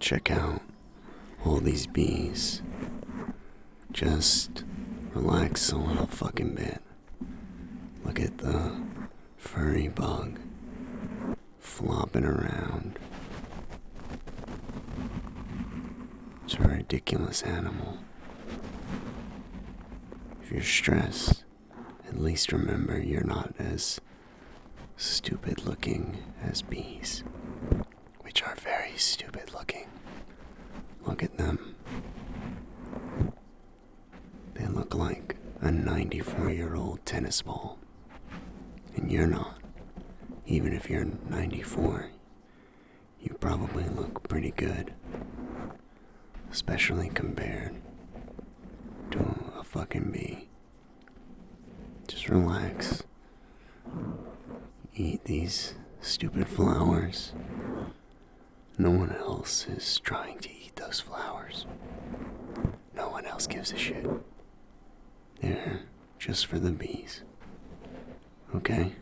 check out all these bees. Just relax a little fucking bit. Look at the furry bug flopping around. It's a ridiculous animal. If you're stressed, at least remember you're not as stupid looking as bees, which are very stupid looking. Look at them. They look like a 94 year old tennis ball. And you're not. Even if you're 94, you probably look pretty good. Especially compared to a fucking bee. Just relax. Eat these stupid flowers. No one else is trying to eat those flowers. No one else gives a shit. They're just for the bees. Okay?